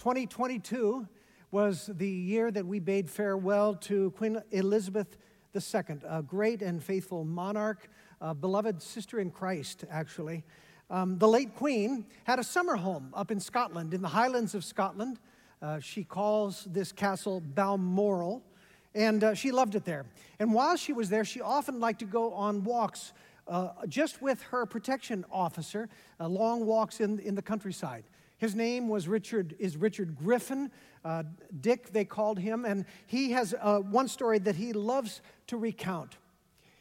2022 was the year that we bade farewell to Queen Elizabeth II, a great and faithful monarch, a beloved sister in Christ, actually. Um, the late Queen had a summer home up in Scotland, in the Highlands of Scotland. Uh, she calls this castle Balmoral, and uh, she loved it there. And while she was there, she often liked to go on walks uh, just with her protection officer, uh, long walks in, in the countryside. His name was Richard, is Richard Griffin. Uh, Dick, they called him, and he has uh, one story that he loves to recount.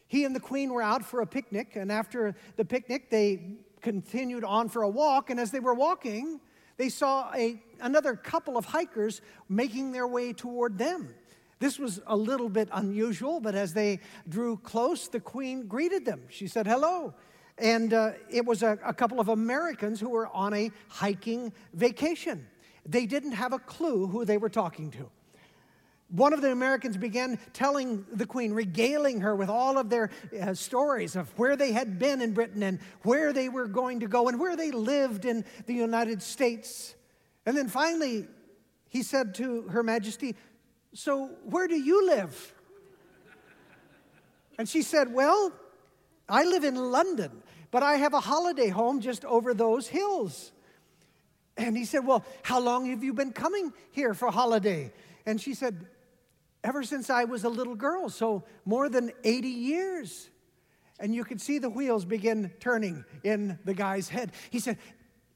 He and the Queen were out for a picnic, and after the picnic, they continued on for a walk. And as they were walking, they saw a, another couple of hikers making their way toward them. This was a little bit unusual, but as they drew close, the Queen greeted them. She said, Hello. And uh, it was a, a couple of Americans who were on a hiking vacation. They didn't have a clue who they were talking to. One of the Americans began telling the Queen, regaling her with all of their uh, stories of where they had been in Britain and where they were going to go and where they lived in the United States. And then finally, he said to Her Majesty, So where do you live? And she said, Well, I live in London. But I have a holiday home just over those hills. And he said, Well, how long have you been coming here for holiday? And she said, Ever since I was a little girl, so more than 80 years. And you could see the wheels begin turning in the guy's head. He said,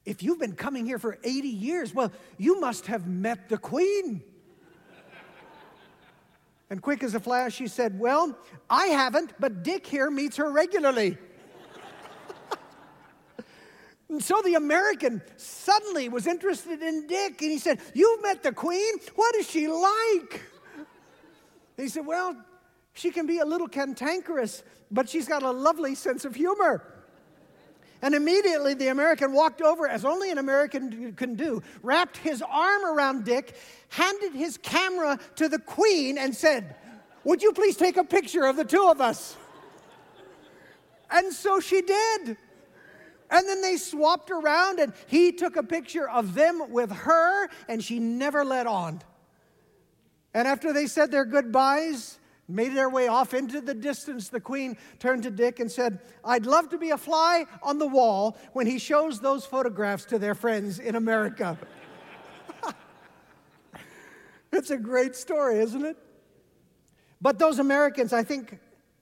If you've been coming here for 80 years, well, you must have met the queen. and quick as a flash, she said, Well, I haven't, but Dick here meets her regularly. And so the American suddenly was interested in Dick and he said, You've met the Queen? What is she like? And he said, Well, she can be a little cantankerous, but she's got a lovely sense of humor. And immediately the American walked over, as only an American can do, wrapped his arm around Dick, handed his camera to the Queen, and said, Would you please take a picture of the two of us? And so she did. And then they swapped around, and he took a picture of them with her, and she never let on. And after they said their goodbyes, made their way off into the distance, the queen turned to Dick and said, I'd love to be a fly on the wall when he shows those photographs to their friends in America. it's a great story, isn't it? But those Americans, I think,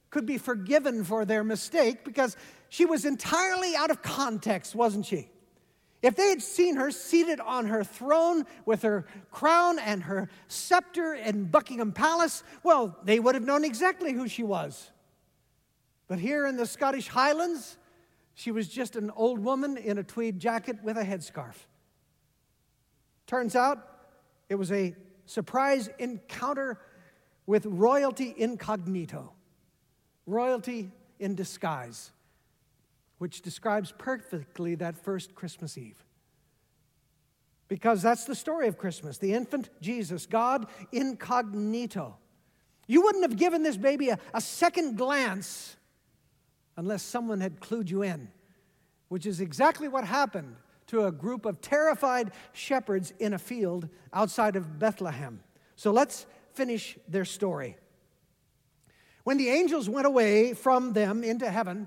could be forgiven for their mistake because she was entirely out of context, wasn't she? If they had seen her seated on her throne with her crown and her scepter in Buckingham Palace, well, they would have known exactly who she was. But here in the Scottish Highlands, she was just an old woman in a tweed jacket with a headscarf. Turns out it was a surprise encounter with royalty incognito, royalty in disguise which describes perfectly that first Christmas Eve. Because that's the story of Christmas the infant Jesus, God incognito. You wouldn't have given this baby a, a second glance unless someone had clued you in, which is exactly what happened to a group of terrified shepherds in a field outside of Bethlehem. So let's finish their story. When the angels went away from them into heaven,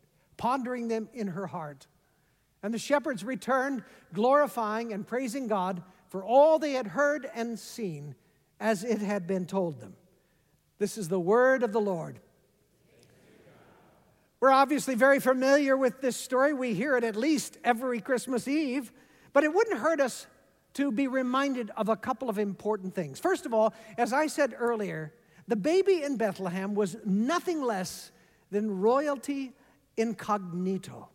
pondering them in her heart. And the shepherds returned, glorifying and praising God for all they had heard and seen as it had been told them. This is the word of the Lord. We're obviously very familiar with this story. We hear it at least every Christmas Eve, but it wouldn't hurt us to be reminded of a couple of important things. First of all, as I said earlier, the baby in Bethlehem was nothing less than royalty incognito.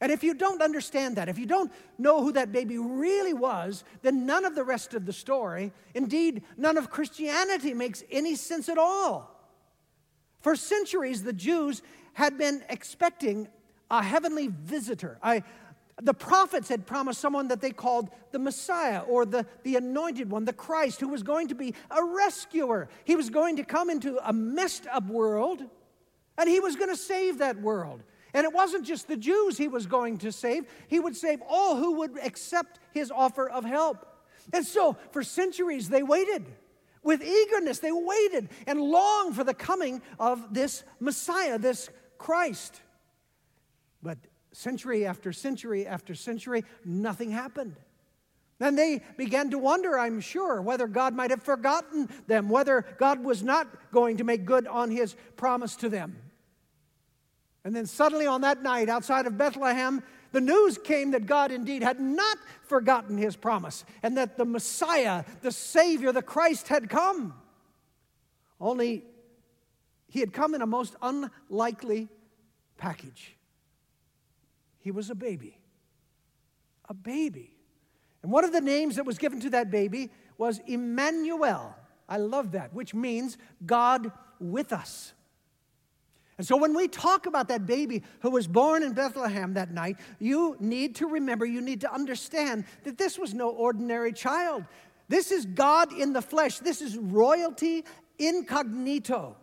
And if you don't understand that, if you don't know who that baby really was, then none of the rest of the story, indeed, none of Christianity makes any sense at all. For centuries, the Jews had been expecting a heavenly visitor. I, the prophets had promised someone that they called the Messiah or the, the anointed one, the Christ, who was going to be a rescuer. He was going to come into a messed up world and he was going to save that world. And it wasn't just the Jews he was going to save, he would save all who would accept his offer of help. And so, for centuries, they waited. With eagerness, they waited and longed for the coming of this Messiah, this Christ. But century after century after century, nothing happened. And they began to wonder, I'm sure, whether God might have forgotten them, whether God was not going to make good on his promise to them. And then suddenly on that night outside of Bethlehem, the news came that God indeed had not forgotten his promise and that the Messiah, the Savior, the Christ had come. Only he had come in a most unlikely package. He was a baby. A baby. And one of the names that was given to that baby was Emmanuel. I love that, which means God with us. And so when we talk about that baby who was born in Bethlehem that night, you need to remember, you need to understand that this was no ordinary child. This is God in the flesh. This is royalty incognito.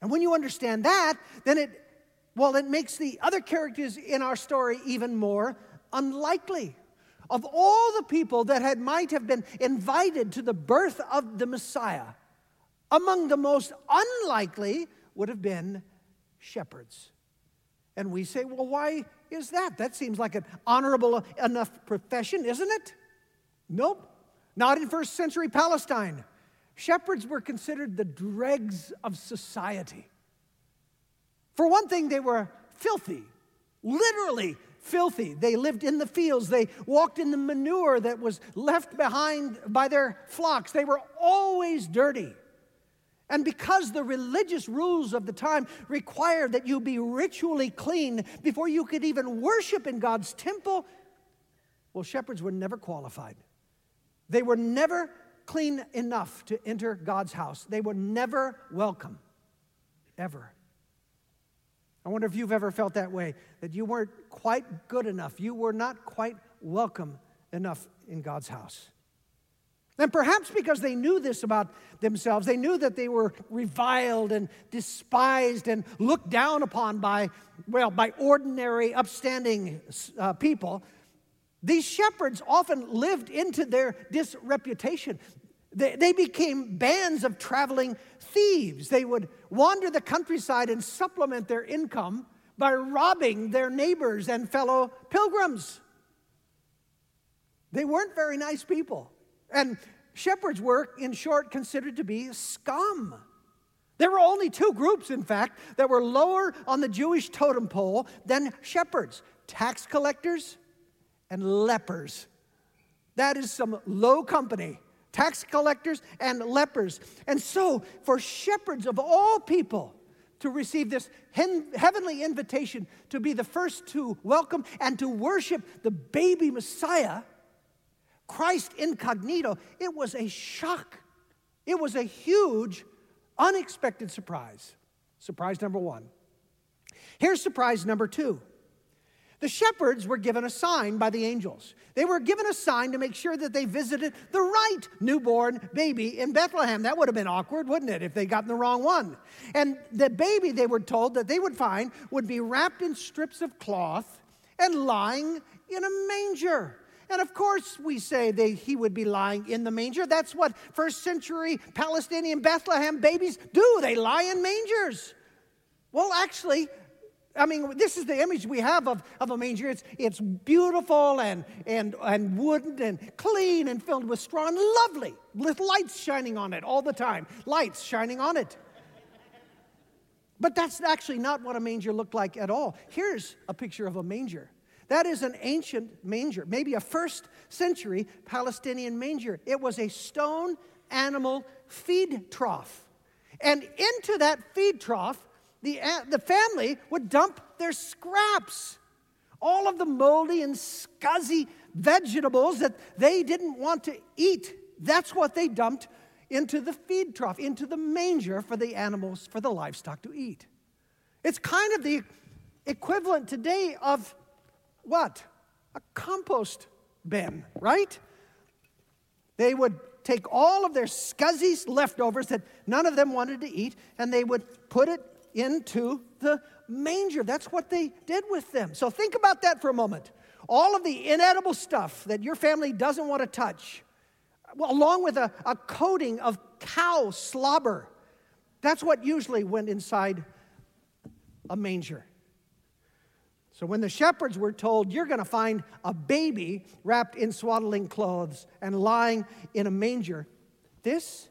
And when you understand that, then it, well, it makes the other characters in our story even more unlikely. Of all the people that had might have been invited to the birth of the Messiah, among the most unlikely would have been shepherds. And we say, well, why is that? That seems like an honorable enough profession, isn't it? Nope, not in first century Palestine. Shepherds were considered the dregs of society. For one thing, they were filthy, literally filthy. They lived in the fields, they walked in the manure that was left behind by their flocks. They were always dirty. And because the religious rules of the time required that you be ritually clean before you could even worship in God's temple, well, shepherds were never qualified. They were never clean enough to enter God's house. They were never welcome, ever. I wonder if you've ever felt that way, that you weren't quite good enough. You were not quite welcome enough in God's house. And perhaps because they knew this about themselves, they knew that they were reviled and despised and looked down upon by, well, by ordinary, upstanding uh, people. These shepherds often lived into their disreputation. They, they became bands of traveling thieves. They would wander the countryside and supplement their income by robbing their neighbors and fellow pilgrims. They weren't very nice people. And shepherds were, in short, considered to be scum. There were only two groups, in fact, that were lower on the Jewish totem pole than shepherds tax collectors and lepers. That is some low company. Tax collectors and lepers. And so, for shepherds of all people to receive this heavenly invitation to be the first to welcome and to worship the baby Messiah, Christ incognito, it was a shock. It was a huge, unexpected surprise. Surprise number one. Here's surprise number two. The shepherds were given a sign by the angels. They were given a sign to make sure that they visited the right newborn baby in Bethlehem. That would have been awkward, wouldn't it, if they'd gotten the wrong one? And the baby, they were told that they would find, would be wrapped in strips of cloth and lying in a manger. And of course, we say that he would be lying in the manger. That's what first century Palestinian Bethlehem babies do. They lie in mangers. Well, actually, I mean, this is the image we have of, of a manger. It's, it's beautiful and, and, and wooden and clean and filled with straw and lovely, with lights shining on it all the time. Lights shining on it. But that's actually not what a manger looked like at all. Here's a picture of a manger. That is an ancient manger, maybe a first century Palestinian manger. It was a stone animal feed trough. And into that feed trough the, the family would dump their scraps, all of the moldy and scuzzy vegetables that they didn't want to eat. That's what they dumped into the feed trough, into the manger for the animals, for the livestock to eat. It's kind of the equivalent today of what? A compost bin, right? They would take all of their scuzzy leftovers that none of them wanted to eat, and they would put it into the manger. That's what they did with them. So think about that for a moment. All of the inedible stuff that your family doesn't want to touch, along with a, a coating of cow slobber, that's what usually went inside a manger. So when the shepherds were told, You're going to find a baby wrapped in swaddling clothes and lying in a manger, this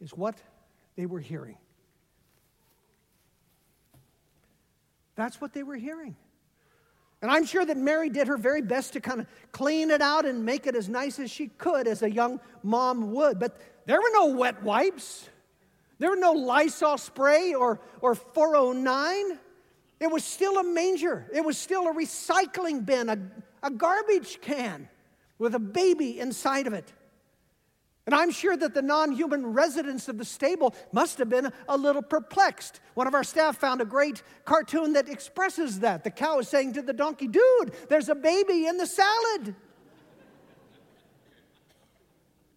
is what they were hearing. That's what they were hearing. And I'm sure that Mary did her very best to kind of clean it out and make it as nice as she could, as a young mom would. But there were no wet wipes, there were no Lysol spray or, or 409. It was still a manger, it was still a recycling bin, a, a garbage can with a baby inside of it. And I'm sure that the non human residents of the stable must have been a little perplexed. One of our staff found a great cartoon that expresses that. The cow is saying to the donkey, Dude, there's a baby in the salad.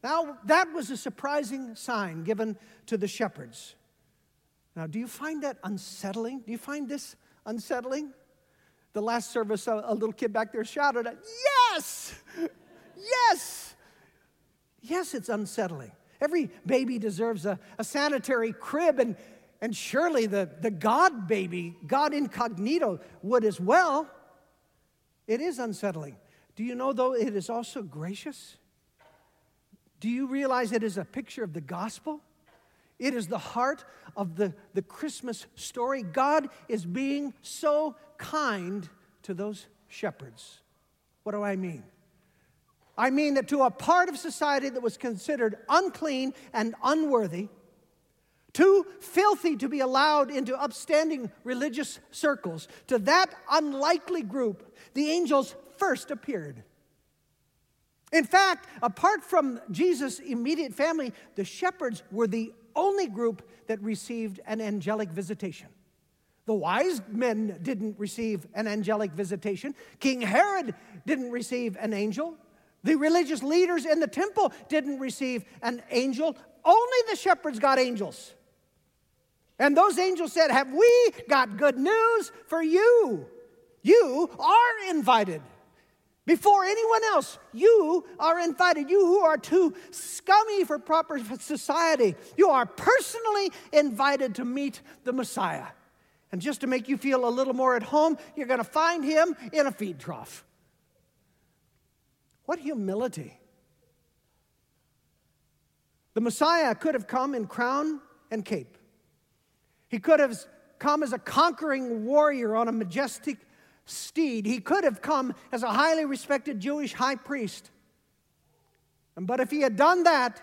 now, that was a surprising sign given to the shepherds. Now, do you find that unsettling? Do you find this unsettling? The last service, a, little kid back there shouted, Yes! Yes! Yes, it's unsettling. Every baby deserves a, a sanitary crib, and, and surely the, the God baby, God incognito, would as well. It is unsettling. Do you know, though, it is also gracious? Do you realize it is a picture of the gospel? It is the heart of the, the Christmas story. God is being so kind to those shepherds. What do I mean? I mean that to a part of society that was considered unclean and unworthy, too filthy to be allowed into upstanding religious circles, to that unlikely group, the angels first appeared. In fact, apart from Jesus' immediate family, the shepherds were the only group that received an angelic visitation. The wise men didn't receive an angelic visitation. King Herod didn't receive an angel. The religious leaders in the temple didn't receive an angel, only the shepherds got angels. And those angels said, Have we got good news for you? You are invited. Before anyone else, you are invited. You who are too scummy for proper society, you are personally invited to meet the Messiah. And just to make you feel a little more at home, you're going to find him in a feed trough. What humility. The Messiah could have come in crown and cape. He could have come as a conquering warrior on a majestic steed. He could have come as a highly respected Jewish high priest. But if he had done that,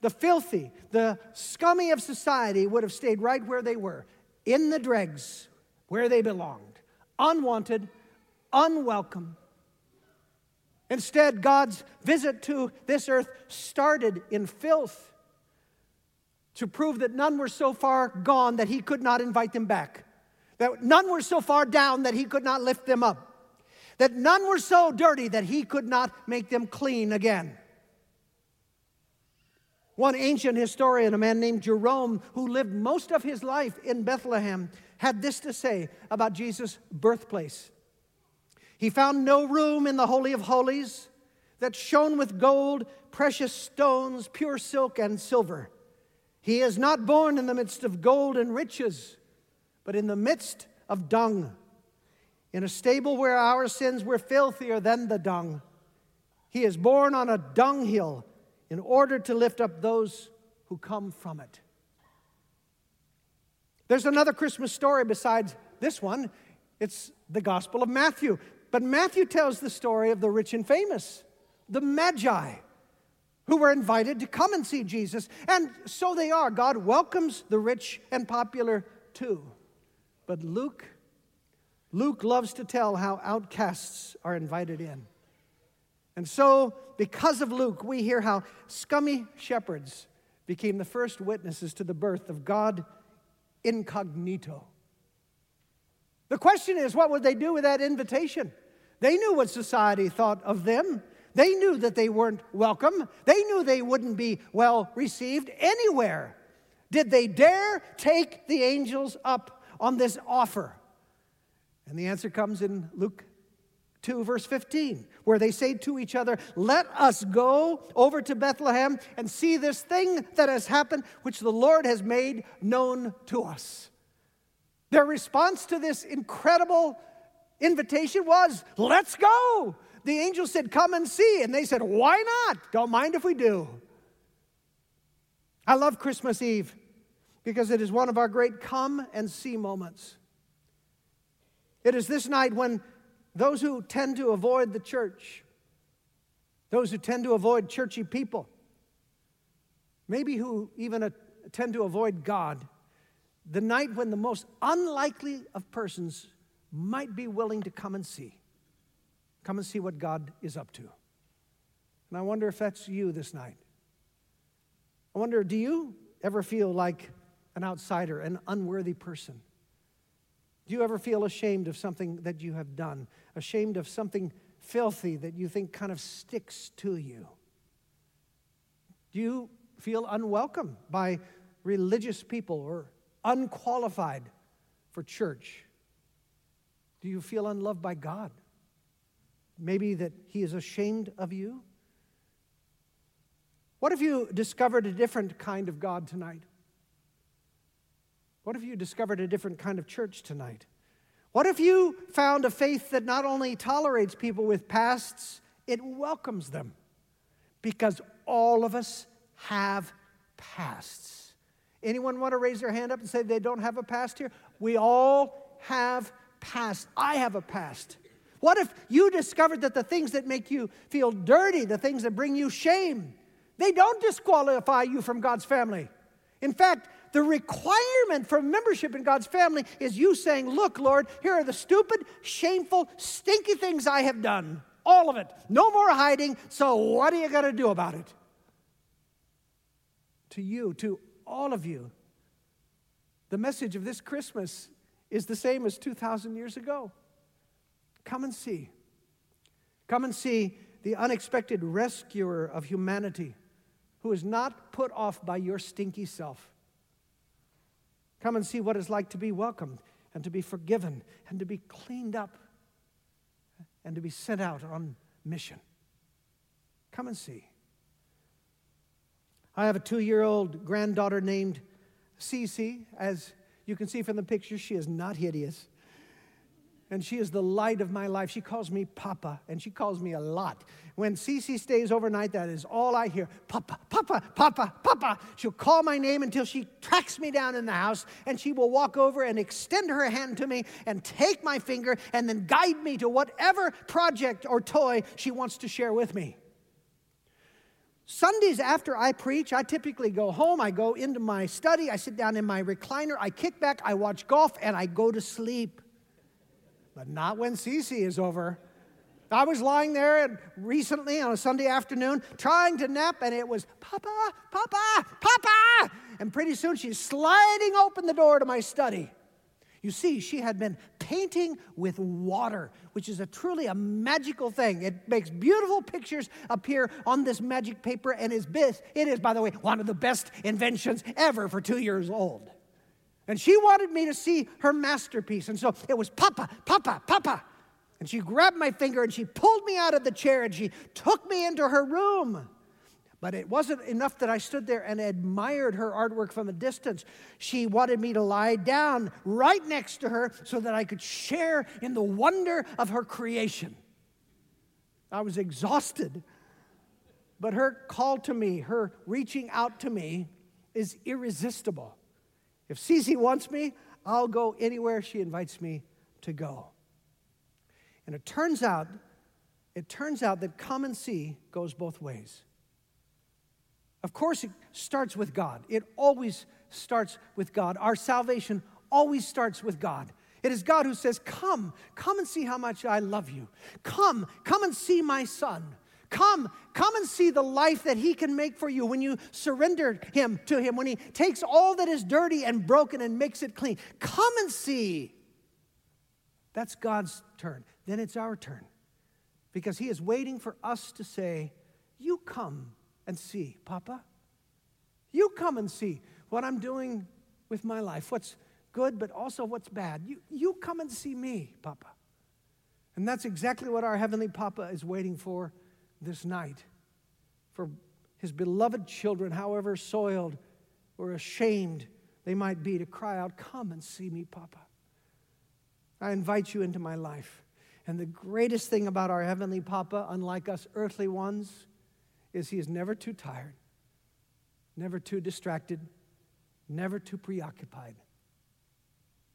the filthy, the scummy of society would have stayed right where they were, in the dregs, where they belonged, unwanted, unwelcome, Instead, God's visit to this earth started in filth to prove that none were so far gone that he could not invite them back, that none were so far down that he could not lift them up, that none were so dirty that he could not make them clean again. One ancient historian, a man named Jerome, who lived most of his life in Bethlehem, had this to say about Jesus' birthplace. He found no room in the Holy of Holies that shone with gold, precious stones, pure silk, and silver. He is not born in the midst of gold and riches, but in the midst of dung, in a stable where our sins were filthier than the dung. He is born on a dunghill in order to lift up those who come from it. There's another Christmas story besides this one. It's the Gospel of Matthew. But Matthew tells the story of the rich and famous, the Magi, who were invited to come and see Jesus. And so they are. God welcomes the rich and popular too. But Luke, Luke loves to tell how outcasts are invited in. And so, because of Luke, we hear how scummy shepherds became the first witnesses to the birth of God incognito. The question is, what would they do with that invitation? They knew what society thought of them. They knew that they weren't welcome. They knew they wouldn't be well received anywhere. Did they dare take the angels up on this offer? And the answer comes in Luke 2, verse 15, where they say to each other, Let us go over to Bethlehem and see this thing that has happened, which the Lord has made known to us. Their response to this incredible invitation was, Let's go. The angel said, Come and see. And they said, Why not? Don't mind if we do. I love Christmas Eve because it is one of our great come and see moments. It is this night when those who tend to avoid the church, those who tend to avoid churchy people, maybe who even tend to avoid God, the night when the most unlikely of persons might be willing to come and see. Come and see what God is up to. And I wonder if that's you this night. I wonder, do you ever feel like an outsider, an unworthy person? Do you ever feel ashamed of something that you have done? Ashamed of something filthy that you think kind of sticks to you? Do you feel unwelcome by religious people or unqualified for church? Do you feel unloved by God? Maybe that He is ashamed of you? What if you discovered a different kind of God tonight? What if you discovered a different kind of church tonight? What if you found a faith that not only tolerates people with pasts, it welcomes them? Because all of us have pasts. Anyone want to raise their hand up and say they don't have a past here? We all have past. I have a past. What if you discovered that the things that make you feel dirty, the things that bring you shame, they don't disqualify you from God's family? In fact, the requirement for membership in God's family is you saying, Look, Lord, here are the stupid, shameful, stinky things I have done. All of it. No more hiding. So, what are you going to do about it? To you, to all of you, the message of this Christmas is the same as 2,000 years ago. Come and see. Come and see the unexpected rescuer of humanity who is not put off by your stinky self. Come and see what it's like to be welcomed and to be forgiven and to be cleaned up and to be sent out on mission. Come and see. I have a two year old granddaughter named Cece. As you can see from the picture, she is not hideous and she is the light of my life. She calls me Papa, and she calls me a lot. When Cece stays overnight, that is all I hear Papa, Papa, Papa, Papa. She'll call my name until she tracks me down in the house, and she will walk over and extend her hand to me and take my finger and then guide me to whatever project or toy she wants to share with me. Sundays after I preach, I typically go home, I go into my study, I sit down in my recliner, I kick back, I watch golf, and I go to sleep but not when Cece is over. I was lying there recently on a Sunday afternoon trying to nap, and it was Papa, Papa, Papa. And pretty soon she's sliding open the door to my study. You see, she had been painting with water, which is a truly a magical thing. It makes beautiful pictures appear on this magic paper, and is it is, by the way, one of the best inventions ever for two years old. And she wanted me to see her masterpiece. And so it was Papa, Papa, Papa. And she grabbed my finger and she pulled me out of the chair and she took me into her room. But it wasn't enough that I stood there and admired her artwork from a distance. She wanted me to lie down right next to her so that I could share in the wonder of her creation. I was exhausted. But her call to me, her reaching out to me, is irresistible. If Cece wants me, I'll go anywhere she invites me to go. And it turns out, it turns out that come and see goes both ways. Of course, it starts with God. It always starts with God. Our salvation always starts with God. It is God who says, Come, come and see how much I love you. Come, come and see my son. Come, come and see the life that he can make for you when you surrender him to him, when he takes all that is dirty and broken and makes it clean. Come and see. That's God's turn. Then it's our turn because he is waiting for us to say, You come and see, Papa. You come and see what I'm doing with my life, what's good, but also what's bad. You, you come and see me, Papa. And that's exactly what our Heavenly Papa is waiting for this night. For his beloved children, however soiled or ashamed they might be, to cry out, Come and see me, Papa. I invite you into my life. And the greatest thing about our Heavenly Papa, unlike us earthly ones, is he is never too tired, never too distracted, never too preoccupied.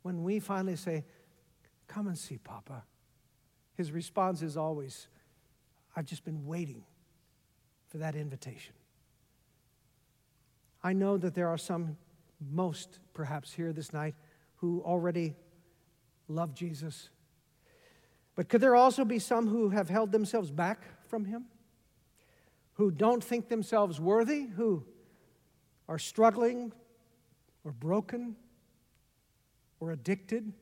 When we finally say, Come and see Papa, his response is always, I've just been waiting for that invitation. I know that there are some, most perhaps here this night, who already love Jesus. But could there also be some who have held themselves back from him? Who don't think themselves worthy? Who are struggling or broken or addicted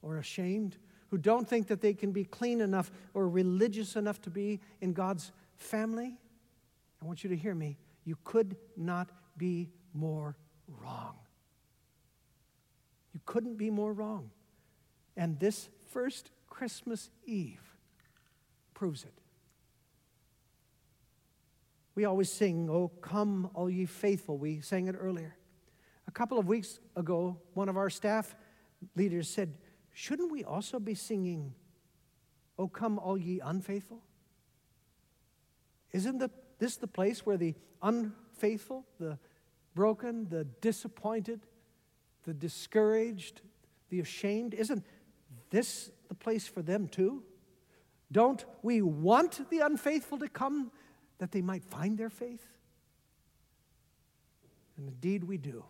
or ashamed? Who don't think that they can be clean enough or religious enough to be in God's family? I want you to hear me. You could not be more wrong. You couldn't be more wrong. And this first Christmas Eve proves it. We always sing, Oh, come, all ye faithful. We sang it earlier. A couple of weeks ago, one of our staff leaders said, Shouldn't we also be singing, Oh, come, all ye unfaithful? Isn't the, this the place where the unfaithful, the broken, the disappointed, the discouraged, the ashamed, isn't this the place for them too? Don't we want the unfaithful to come that they might find their faith? And indeed we do.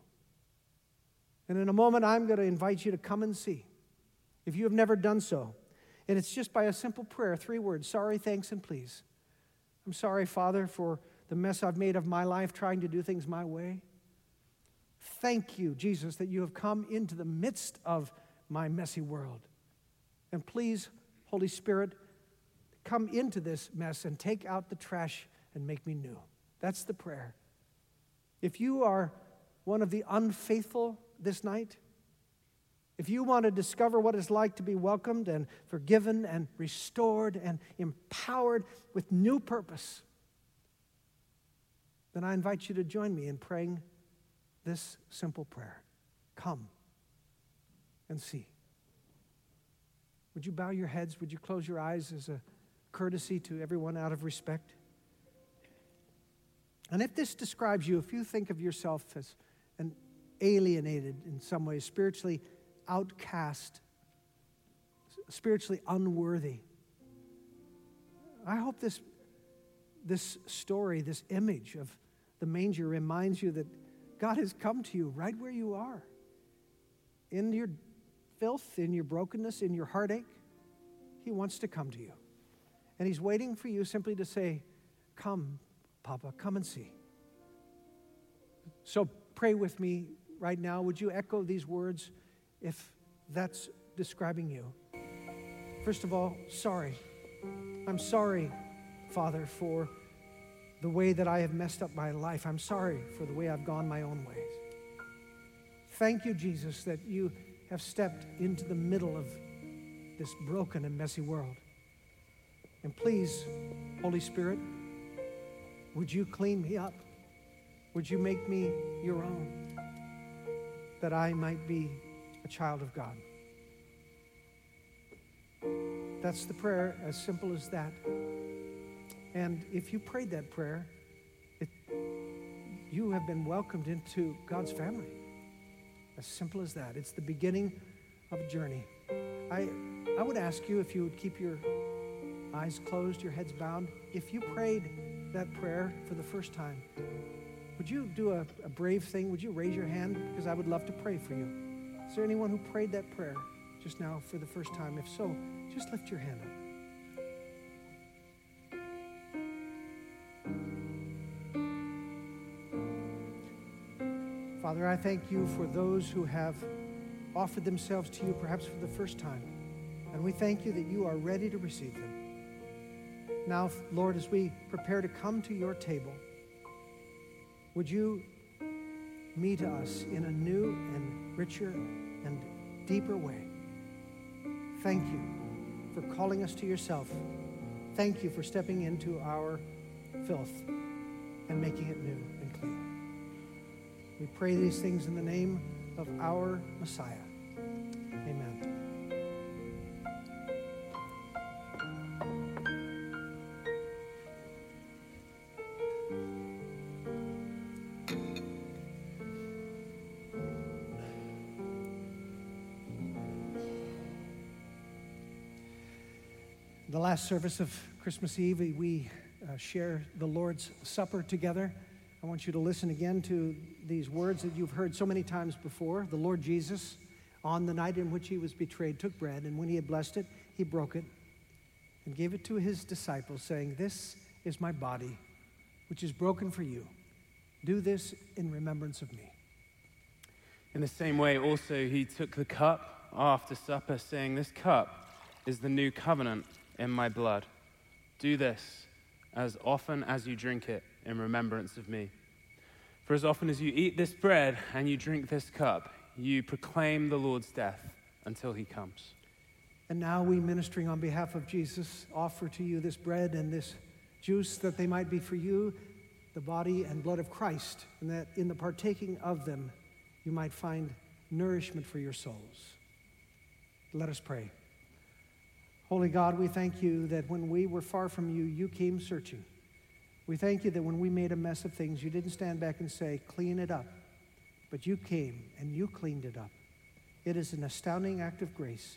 And in a moment, I'm going to invite you to come and see. If you have never done so, and it's just by a simple prayer, three words sorry, thanks, and please. I'm sorry, Father, for the mess I've made of my life trying to do things my way. Thank you, Jesus, that you have come into the midst of my messy world. And please, Holy Spirit, come into this mess and take out the trash and make me new. That's the prayer. If you are one of the unfaithful this night, if you want to discover what it's like to be welcomed and forgiven and restored and empowered with new purpose, then I invite you to join me in praying this simple prayer Come and see. Would you bow your heads? Would you close your eyes as a courtesy to everyone out of respect? And if this describes you, if you think of yourself as an alienated in some way, spiritually outcast, spiritually unworthy, I hope this, this story, this image of the manger reminds you that God has come to you right where you are. In your filth, in your brokenness, in your heartache, He wants to come to you. And He's waiting for you simply to say, Come, Papa, come and see. So pray with me right now. Would you echo these words if that's describing you? First of all, sorry. I'm sorry, Father, for the way that I have messed up my life. I'm sorry for the way I've gone my own ways. Thank you, Jesus, that you have stepped into the middle of this broken and messy world. And please, Holy Spirit, would you clean me up? Would you make me your own? That I might be child of God. That's the prayer, as simple as that. And if you prayed that prayer, it, you have been welcomed into God's family. As simple as that. It's the beginning of a journey. I, I would ask you if you would keep your eyes closed, your heads bowed. If you prayed that prayer for the first time, would you do a, a brave thing? Would you raise your hand? Because I would love to pray for you. Is there anyone who prayed that prayer just now for the first time? If so, just lift your hand up. Father, I thank you for those who have offered themselves to you perhaps for the first time. And we thank you that you are ready to receive them. Now, Lord, as we prepare to come to your table, would you meet us in a new and richer and deeper way? Thank you for calling us to yourself. Thank you for stepping into our filth and making it new and clean. We pray these things in the name of our Messiah. The last service of Christmas Eve, we uh, share the Lord's Supper together. I want you to listen again to these words that you've heard so many times before. The Lord Jesus, on the night in which he was betrayed, took bread, and when he had blessed it, he broke it and gave it to his disciples, saying, This is my body, which is broken for you. Do this in remembrance of me. In the same way, also, he took the cup after supper, saying, This cup is the new covenant in my blood. Do this as often as you drink it in remembrance of me. For as often as you eat this bread and you drink this cup, you proclaim the Lord's death until he comes. And now we, ministering on behalf of Jesus, offer to you this bread and this juice that they might be for you the body and blood of Christ, and that in the partaking of them you might find nourishment for your souls. Let us pray. Holy God, we thank you that when we were far from you, you came searching. We thank you that when we made a mess of things, you didn't stand back and say, clean it up. But you came and you cleaned it up. It is an astounding act of grace,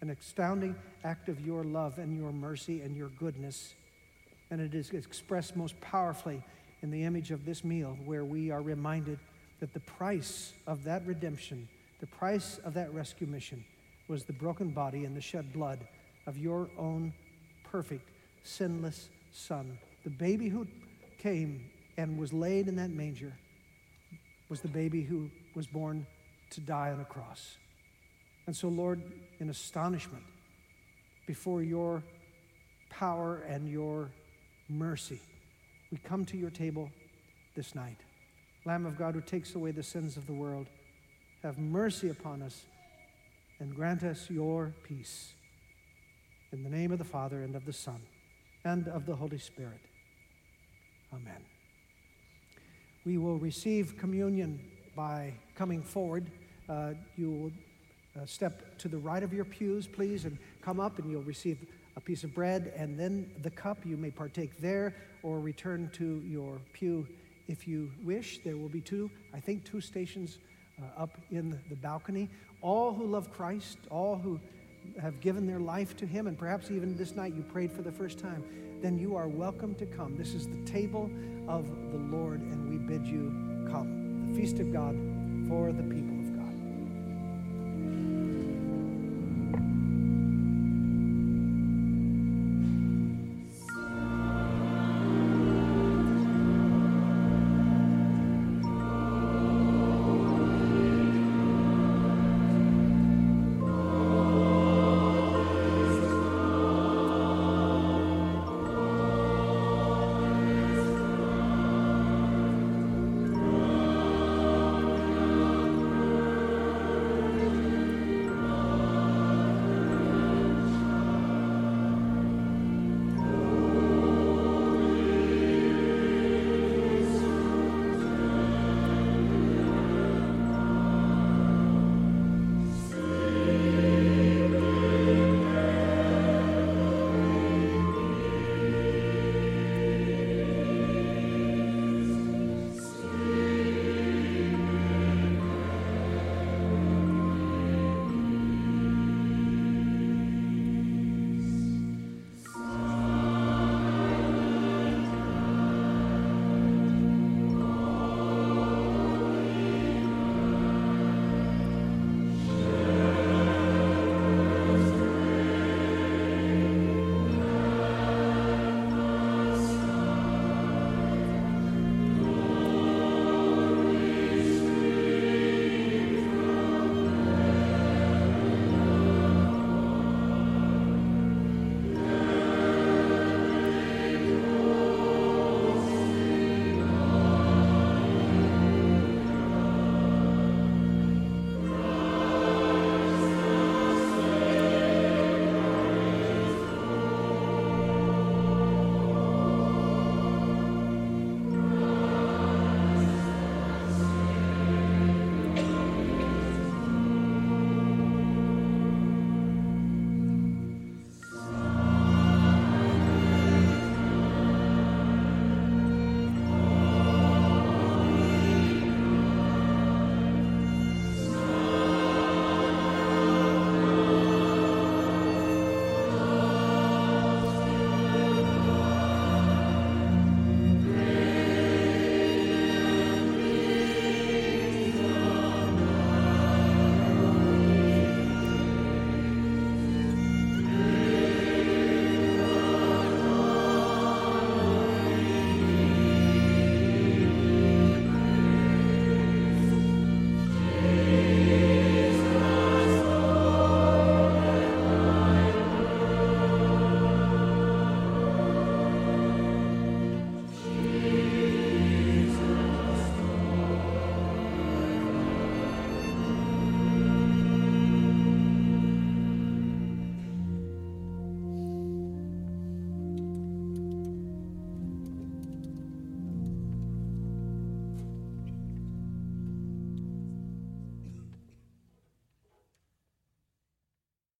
an astounding act of your love and your mercy and your goodness. And it is expressed most powerfully in the image of this meal, where we are reminded that the price of that redemption, the price of that rescue mission, was the broken body and the shed blood of your own perfect, sinless Son. The baby who came and was laid in that manger was the baby who was born to die on a cross. And so, Lord, in astonishment before your power and your mercy, we come to your table this night. Lamb of God who takes away the sins of the world, have mercy upon us and grant us your peace. In the name of the Father, and of the Son, and of the Holy Spirit. Amen. We will receive communion by coming forward. Uh, you will uh, step to the right of your pews, please, and come up, and you'll receive a piece of bread and then the cup. You may partake there or return to your pew if you wish. There will be two, I think, two stations uh, up in the balcony. All who love Christ, all who have given their life to Him, and perhaps even this night you prayed for the first time, then you are welcome to come. This is the table of the Lord, and we bid you come. The feast of God for the people.